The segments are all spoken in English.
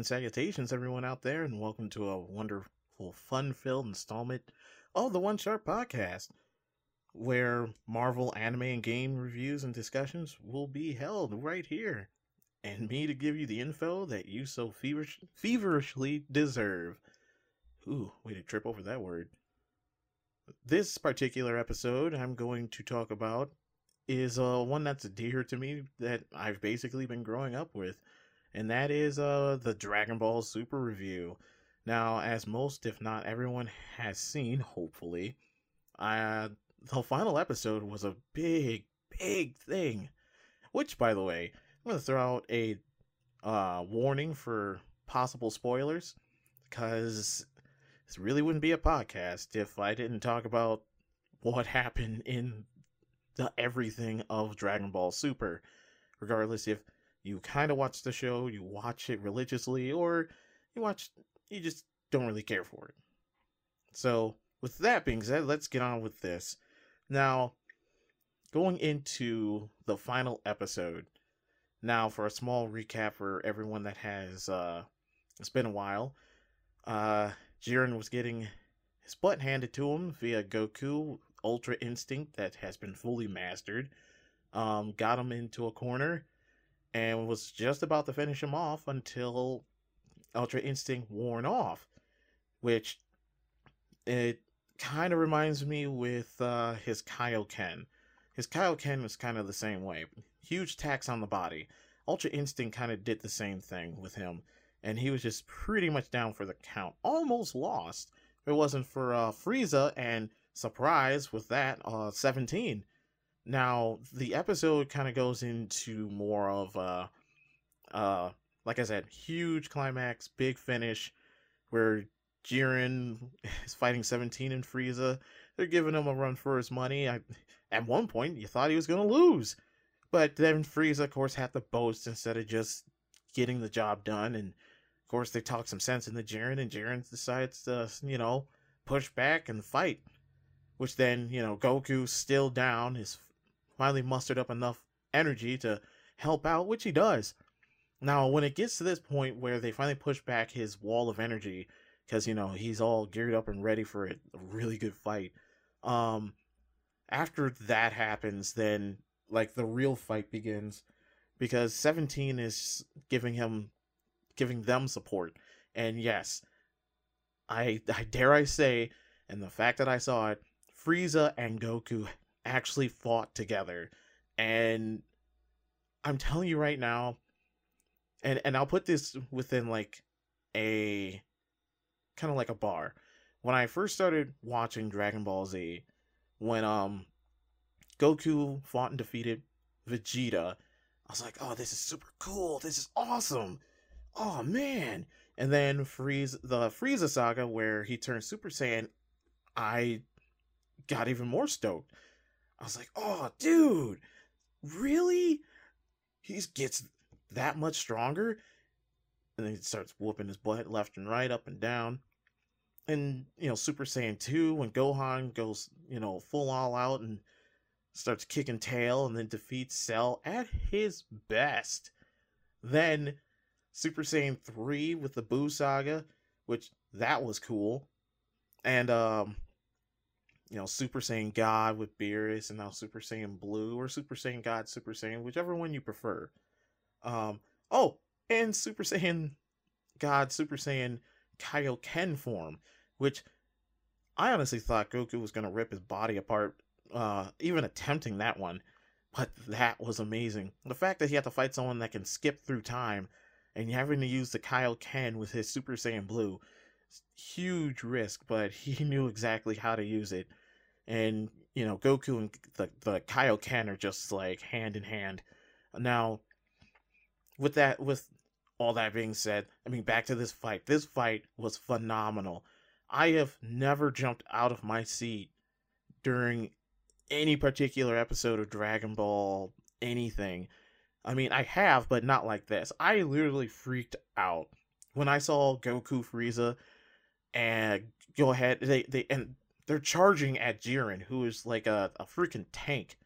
and salutations, everyone out there, and welcome to a wonderful, fun filled installment of the One Sharp Podcast, where Marvel anime and game reviews and discussions will be held right here. And me to give you the info that you so feverish, feverishly deserve. Ooh, way to trip over that word. This particular episode I'm going to talk about is uh, one that's dear to me that I've basically been growing up with and that is uh the Dragon Ball Super review. Now, as most, if not everyone, has seen, hopefully, uh, the final episode was a big, big thing. Which, by the way, I'm gonna throw out a uh, warning for possible spoilers, because this really wouldn't be a podcast if I didn't talk about what happened in the everything of Dragon Ball Super, regardless if you kind of watch the show, you watch it religiously, or you watch, you just don't really care for it. So, with that being said, let's get on with this. Now, going into the final episode. Now, for a small recap for everyone that has, uh, it's been a while. Uh, Jiren was getting his butt handed to him via Goku Ultra Instinct that has been fully mastered. Um, got him into a corner and was just about to finish him off until Ultra Instinct worn off, which it kind of reminds me with uh, his Kaioken. His Kaioken was kind of the same way. Huge tax on the body. Ultra Instinct kind of did the same thing with him, and he was just pretty much down for the count. Almost lost. If it wasn't for uh, Frieza and surprise with that, uh, 17 now, the episode kind of goes into more of uh uh like I said, huge climax, big finish where Jiren is fighting 17 and Frieza. They're giving him a run for his money. I, at one point, you thought he was going to lose. But then Frieza, of course, had to boast instead of just getting the job done. And, of course, they talk some sense into Jiren, and Jiren decides to, you know, push back and fight. Which then, you know, Goku still down, his finally mustered up enough energy to help out, which he does. Now, when it gets to this point where they finally push back his wall of energy, because you know he's all geared up and ready for a really good fight. Um, after that happens, then like the real fight begins, because Seventeen is giving him, giving them support, and yes, I I dare I say, and the fact that I saw it, Frieza and Goku actually fought together. And I'm telling you right now, and and I'll put this within like a kind of like a bar. When I first started watching Dragon Ball Z, when um Goku fought and defeated Vegeta, I was like, "Oh, this is super cool. This is awesome. Oh man." And then Freeze the Frieza saga where he turned Super Saiyan, I got even more stoked I was like, oh, dude, really? He gets that much stronger? And then he starts whooping his butt left and right, up and down. And, you know, Super Saiyan 2, when Gohan goes, you know, full all out and starts kicking tail and then defeats Cell at his best. Then Super Saiyan 3 with the Buu Saga, which that was cool. And um you know, Super Saiyan God with Beerus and now Super Saiyan Blue or Super Saiyan God, Super Saiyan, whichever one you prefer. Um, oh, and Super Saiyan God, Super Saiyan Kaioken form, which I honestly thought Goku was going to rip his body apart, uh, even attempting that one. But that was amazing. The fact that he had to fight someone that can skip through time and having to use the Kaioken with his Super Saiyan Blue, huge risk, but he knew exactly how to use it and you know Goku and the the Kaioken are just like hand in hand. Now, with that, with all that being said, I mean back to this fight. This fight was phenomenal. I have never jumped out of my seat during any particular episode of Dragon Ball anything. I mean, I have, but not like this. I literally freaked out when I saw Goku Frieza and go ahead. They they and they're charging at Jiren, who is like a, a freaking tank.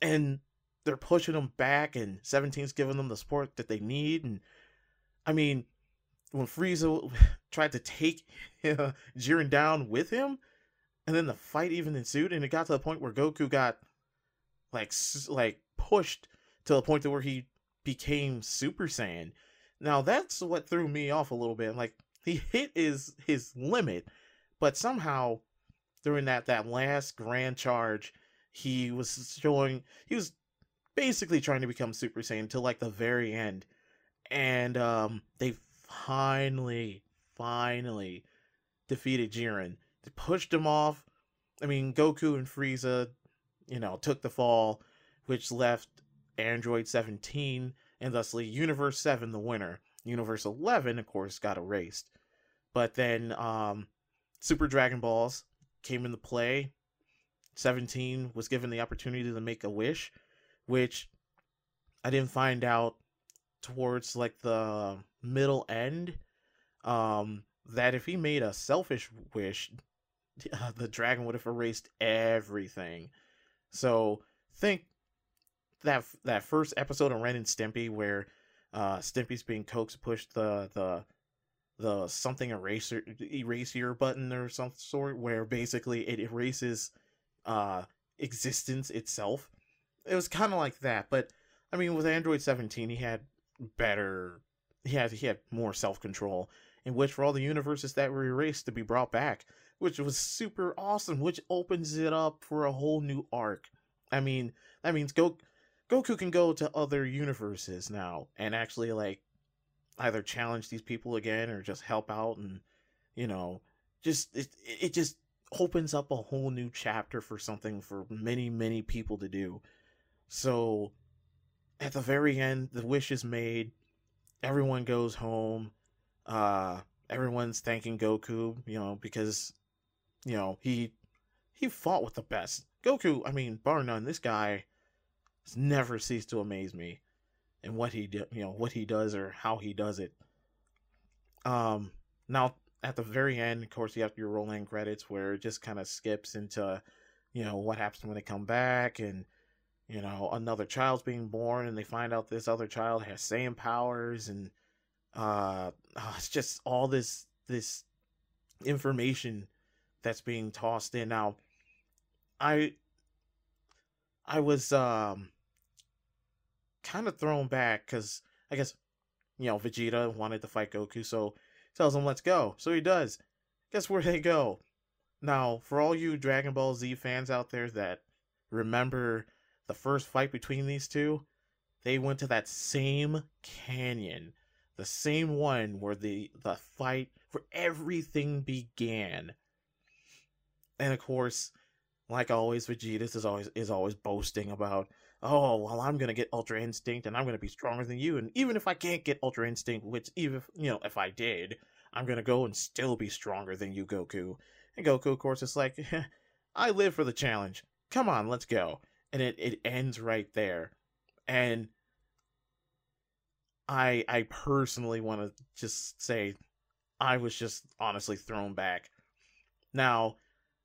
And they're pushing him back, and 17's giving them the support that they need. And I mean, when Frieza tried to take uh, Jiren down with him, and then the fight even ensued, and it got to the point where Goku got like like pushed to the point to where he became Super Saiyan. Now that's what threw me off a little bit. Like he hit his his limit, but somehow during that that last grand charge, he was showing he was basically trying to become Super Saiyan till like the very end, and um, they finally finally defeated Jiren. They pushed him off. I mean, Goku and Frieza, you know, took the fall, which left Android 17 and thusly Universe 7 the winner. Universe 11, of course, got erased. But then um, Super Dragon Balls came into play. 17 was given the opportunity to make a wish, which I didn't find out towards like the middle end. Um, that if he made a selfish wish, the dragon would have erased everything. So think that that first episode of Ren and Stimpy where uh, Stimpy's being coaxed to push the the the something eraser eraser button or some sort where basically it erases uh existence itself. It was kind of like that, but I mean with Android 17 he had better he had he had more self-control in which for all the universes that were erased to be brought back, which was super awesome, which opens it up for a whole new arc. I mean, that means Go Goku can go to other universes now and actually like either challenge these people again or just help out and you know, just it it just opens up a whole new chapter for something for many many people to do. So at the very end, the wish is made. Everyone goes home. Uh, everyone's thanking Goku, you know, because you know he he fought with the best. Goku, I mean, bar none, this guy has never ceased to amaze me, and what he do, you know, what he does or how he does it. Um, now at the very end, of course, you have your rolling credits where it just kind of skips into, you know, what happens when they come back and you know another child's being born and they find out this other child has same powers and uh, oh, it's just all this this information that's being tossed in now i i was um kind of thrown back because i guess you know vegeta wanted to fight goku so tells him let's go. So he does. Guess where they go? Now for all you dragon ball z fans out there that remember the first fight between these two they went to that same canyon the same one where the the fight for everything began. And of course, like always, Vegeta is always is always boasting about, oh well, I'm gonna get Ultra Instinct and I'm gonna be stronger than you. And even if I can't get Ultra Instinct, which even if, you know if I did, I'm gonna go and still be stronger than you, Goku. And Goku, of course, is like, I live for the challenge. Come on, let's go. And it, it ends right there. And I I personally want to just say I was just honestly thrown back. Now,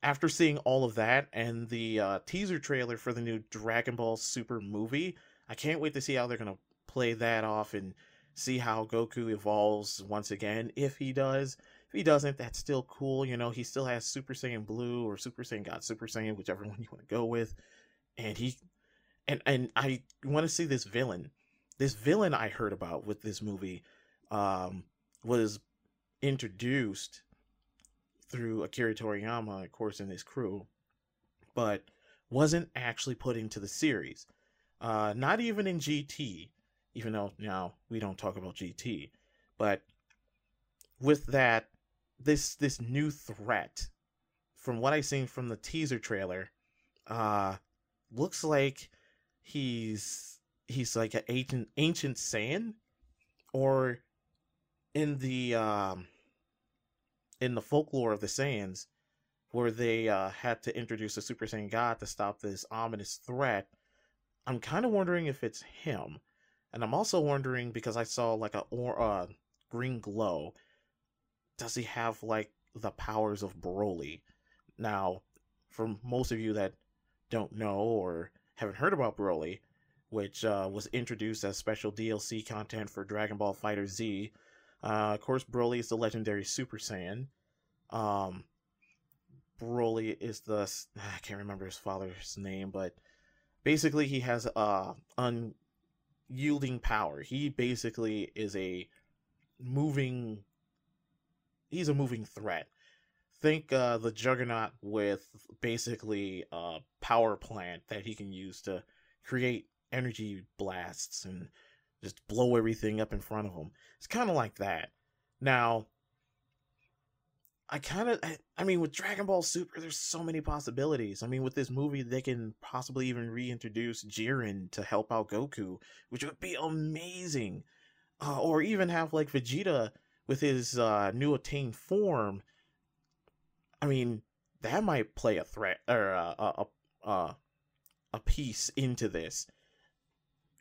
after seeing all of that and the uh, teaser trailer for the new Dragon Ball Super movie, I can't wait to see how they're gonna play that off and see how Goku evolves once again. If he does, if he doesn't, that's still cool. You know, he still has Super Saiyan Blue or Super Saiyan God Super Saiyan, whichever one you want to go with, and he and and I want to see this villain this villain I heard about with this movie um, was introduced through Akira Toriyama, of course, and his crew, but wasn't actually put into the series. Uh, not even in GT, even though now we don't talk about GT, but with that, this this new threat, from what I've seen from the teaser trailer, uh, looks like he's he's like an ancient ancient Saiyan, or in the um, in the folklore of the Saiyans, where they uh, had to introduce a Super Saiyan God to stop this ominous threat. I'm kind of wondering if it's him, and I'm also wondering because I saw like a or uh, green glow. Does he have like the powers of Broly? Now, for most of you that don't know or haven't heard about Broly, which uh, was introduced as special DLC content for Dragon Ball Fighter Z. Uh, of course, Broly is the legendary Super Saiyan. Um, Broly is the I can't remember his father's name, but basically he has unyielding power. He basically is a moving he's a moving threat. Think uh the Juggernaut with basically a power plant that he can use to create energy blasts and just blow everything up in front of him. It's kind of like that. Now, I kind of, I, I, mean, with Dragon Ball Super, there's so many possibilities. I mean, with this movie, they can possibly even reintroduce Jiren to help out Goku, which would be amazing. Uh, or even have like Vegeta with his uh, new attained form. I mean, that might play a threat or uh, a a, a, a piece into this.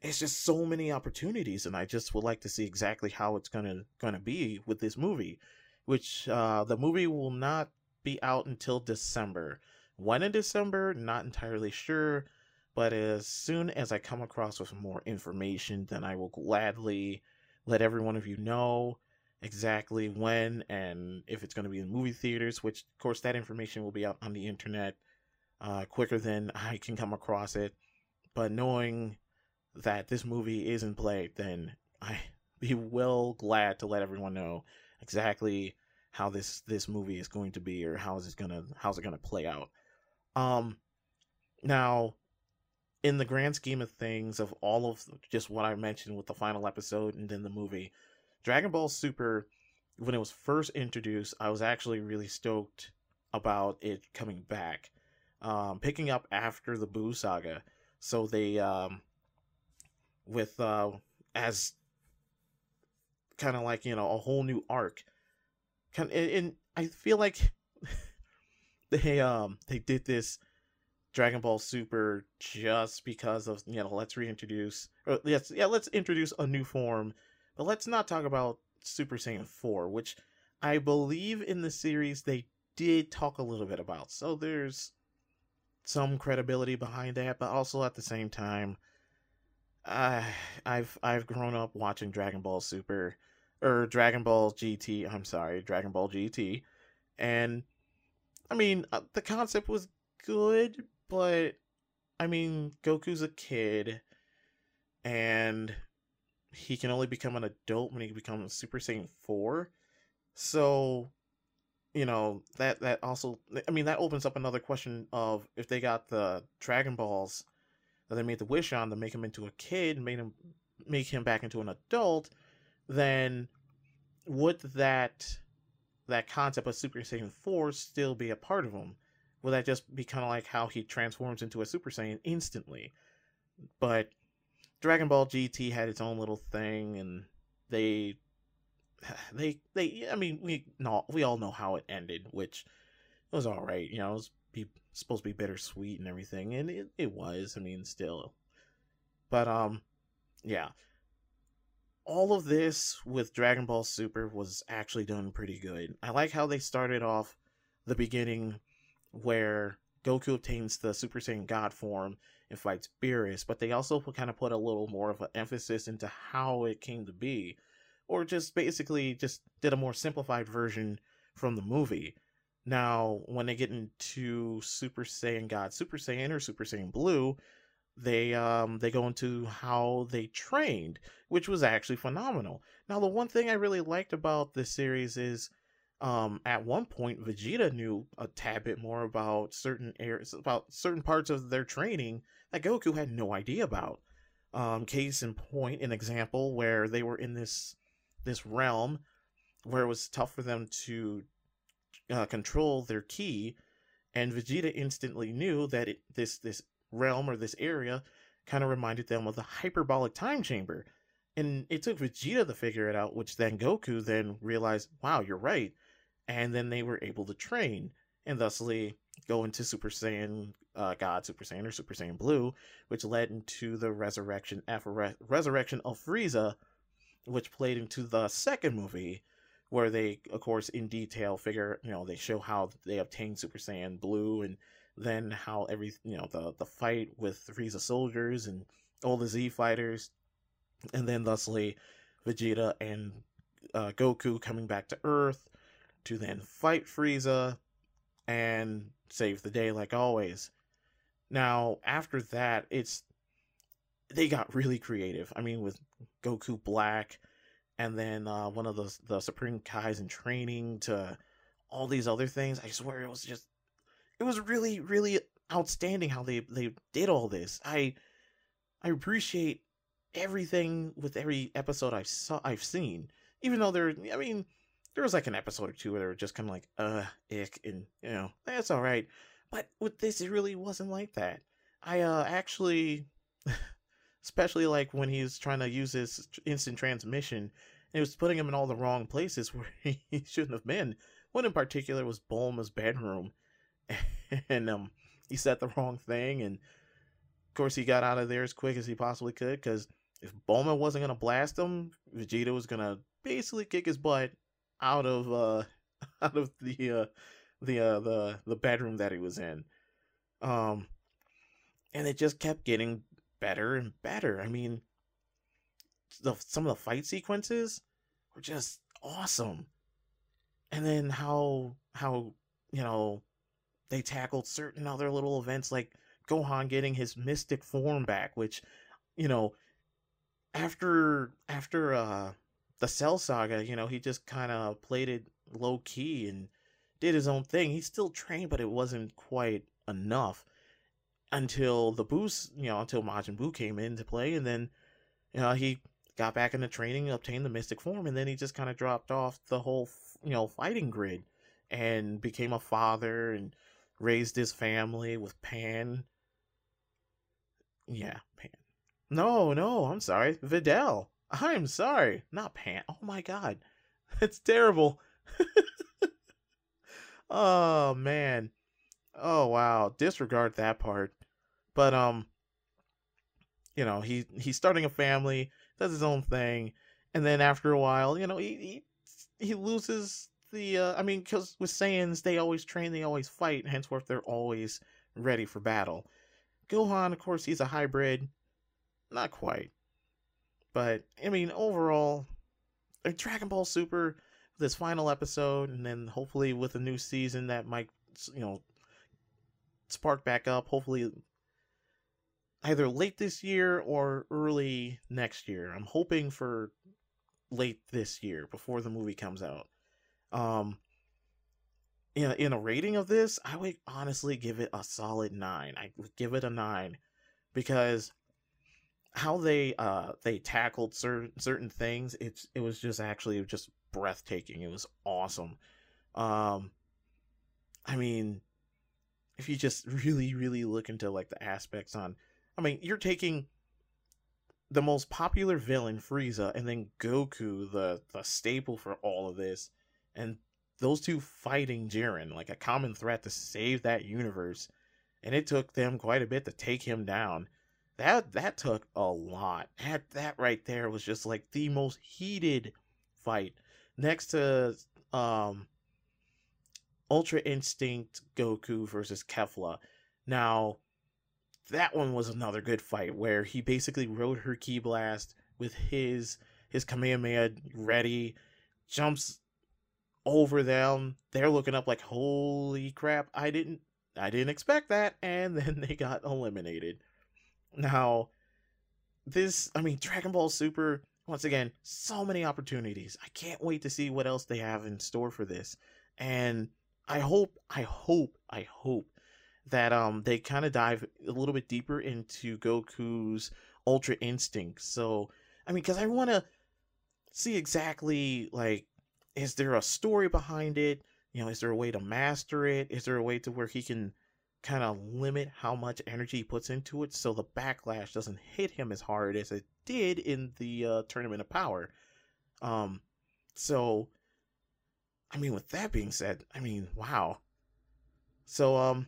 It's just so many opportunities, and I just would like to see exactly how it's gonna gonna be with this movie which uh, the movie will not be out until December. When in December, not entirely sure, but as soon as I come across with more information, then I will gladly let every one of you know exactly when and if it's going to be in movie theaters, which, of course, that information will be out on the internet uh, quicker than I can come across it. But knowing that this movie is in play, then I be well glad to let everyone know exactly how this this movie is going to be or how is it gonna how's it gonna play out. Um, now, in the grand scheme of things, of all of just what I mentioned with the final episode and then the movie, Dragon Ball Super, when it was first introduced, I was actually really stoked about it coming back, um, picking up after the Buu saga. So they, um, with uh, as kind of like you know a whole new arc. Kind and I feel like they um they did this Dragon Ball Super just because of you know let's reintroduce or yes yeah let's introduce a new form, but let's not talk about Super Saiyan four, which I believe in the series they did talk a little bit about. So there's some credibility behind that, but also at the same time, I've I've grown up watching Dragon Ball Super or Dragon Ball GT. I'm sorry, Dragon Ball GT, and I mean uh, the concept was good, but I mean Goku's a kid, and he can only become an adult when he becomes Super Saiyan four. So, you know that that also I mean that opens up another question of if they got the Dragon Balls that they made the wish on to make him into a kid, made him make him back into an adult then would that that concept of Super Saiyan 4 still be a part of him? Would that just be kind of like how he transforms into a Super Saiyan instantly? But Dragon Ball GT had its own little thing, and they, they, they. I mean, we know we all know how it ended, which was all right. You know, it was be, supposed to be bittersweet and everything, and it, it was. I mean, still, but um, yeah all of this with Dragon Ball Super was actually done pretty good. I like how they started off the beginning where Goku obtains the Super Saiyan God form and fights Beerus, but they also kind of put a little more of an emphasis into how it came to be, or just basically just did a more simplified version from the movie. Now, when they get into Super Saiyan God, Super Saiyan or Super Saiyan Blue, they um they go into how they trained, which was actually phenomenal. Now the one thing I really liked about this series is um at one point Vegeta knew a tad bit more about certain areas about certain parts of their training that Goku had no idea about. Um case in point, an example where they were in this this realm where it was tough for them to uh, control their ki, and Vegeta instantly knew that it, this this realm or this area kind of reminded them of the hyperbolic time chamber. And it took Vegeta to figure it out, which then Goku then realized, wow, you're right. And then they were able to train and thusly go into Super Saiyan uh, God, Super Saiyan or Super Saiyan Blue, which led into the resurrection Re- resurrection of Frieza, which played into the second movie, where they, of course, in detail figure, you know, they show how they obtained Super Saiyan Blue and then how every you know the the fight with Frieza soldiers and all the Z fighters, and then thusly Vegeta and uh, Goku coming back to Earth to then fight Frieza and save the day like always. Now, after that, it's they got really creative. I mean, with Goku Black, and then uh, one of the the Supreme Kais in training to all these other things. I swear it was just it was really really outstanding how they they did all this. I I appreciate everything with every episode I've saw I've seen. Even though there I mean there was like an episode or two where they were just kind of like uh ick and you know that's all right. But with this it really wasn't like that. I uh actually especially like when he's trying to use his instant transmission it was putting him in all the wrong places where he shouldn't have been. One in particular was Bulma's bedroom, and um, he said the wrong thing, and of course he got out of there as quick as he possibly could. Because if Bulma wasn't gonna blast him, Vegeta was gonna basically kick his butt out of uh out of the uh the uh the the bedroom that he was in. Um, and it just kept getting better and better. I mean, the some of the fight sequences were just awesome. And then how how you know they tackled certain other little events like Gohan getting his mystic form back, which you know after after uh the Cell Saga, you know, he just kind of played it low key and did his own thing. He still trained, but it wasn't quite enough until the boost, you know, until Majin Buu came into play, and then you know he got back into training, obtained the mystic form, and then he just kind of dropped off the whole, you know, fighting grid and became a father and raised his family with Pan. Yeah, Pan. No, no, I'm sorry. Videl. I'm sorry. Not Pan. Oh my god. That's terrible. oh man. Oh wow. Disregard that part. But um you know, he he's starting a family does his own thing, and then after a while, you know, he he, he loses the. Uh, I mean, because with Saiyans, they always train, they always fight, henceforth they're always ready for battle. Gohan, of course, he's a hybrid, not quite, but I mean, overall, Dragon Ball Super, this final episode, and then hopefully with a new season that might, you know, spark back up. Hopefully, either late this year or early next year. I'm hoping for late this year before the movie comes out. Um in a, in a rating of this, I would honestly give it a solid 9. I would give it a 9 because how they uh they tackled certain certain things, it's it was just actually just breathtaking. It was awesome. Um I mean, if you just really really look into like the aspects on I mean, you're taking the most popular villain, Frieza, and then Goku, the the staple for all of this, and those two fighting Jiren, like a common threat to save that universe. And it took them quite a bit to take him down. That that took a lot. That that right there was just like the most heated fight. Next to um Ultra Instinct Goku versus Kefla. Now, that one was another good fight where he basically rode her ki blast with his his Kamehameha ready, jumps over them. They're looking up like, holy crap, I didn't I didn't expect that, and then they got eliminated. Now, this I mean Dragon Ball Super, once again, so many opportunities. I can't wait to see what else they have in store for this. And I hope, I hope, I hope that um they kind of dive a little bit deeper into Goku's Ultra Instinct. So, I mean, because I want to see exactly like, is there a story behind it? You know, is there a way to master it? Is there a way to where he can kind of limit how much energy he puts into it so the backlash doesn't hit him as hard as it did in the uh, Tournament of Power? Um, so, I mean, with that being said, I mean, wow. So, um,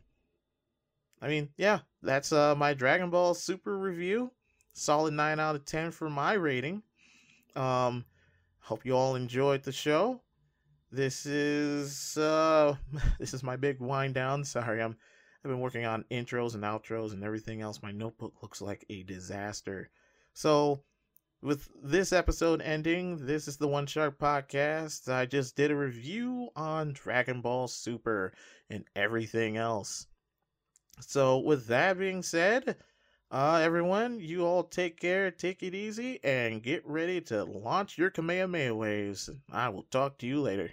I mean, yeah, that's uh, my Dragon Ball Super review. Solid 9 out of 10 for my rating. Um, hope you all enjoyed the show. This is uh this is my big wind down. Sorry, I'm I've been working on intros and outros and everything else. My notebook looks like a disaster. So, with this episode ending, this is the One Shark Podcast. I just did a review on Dragon Ball Super and everything else. So, with that being said, uh, everyone, you all take care, take it easy, and get ready to launch your Kamehameha waves. I will talk to you later.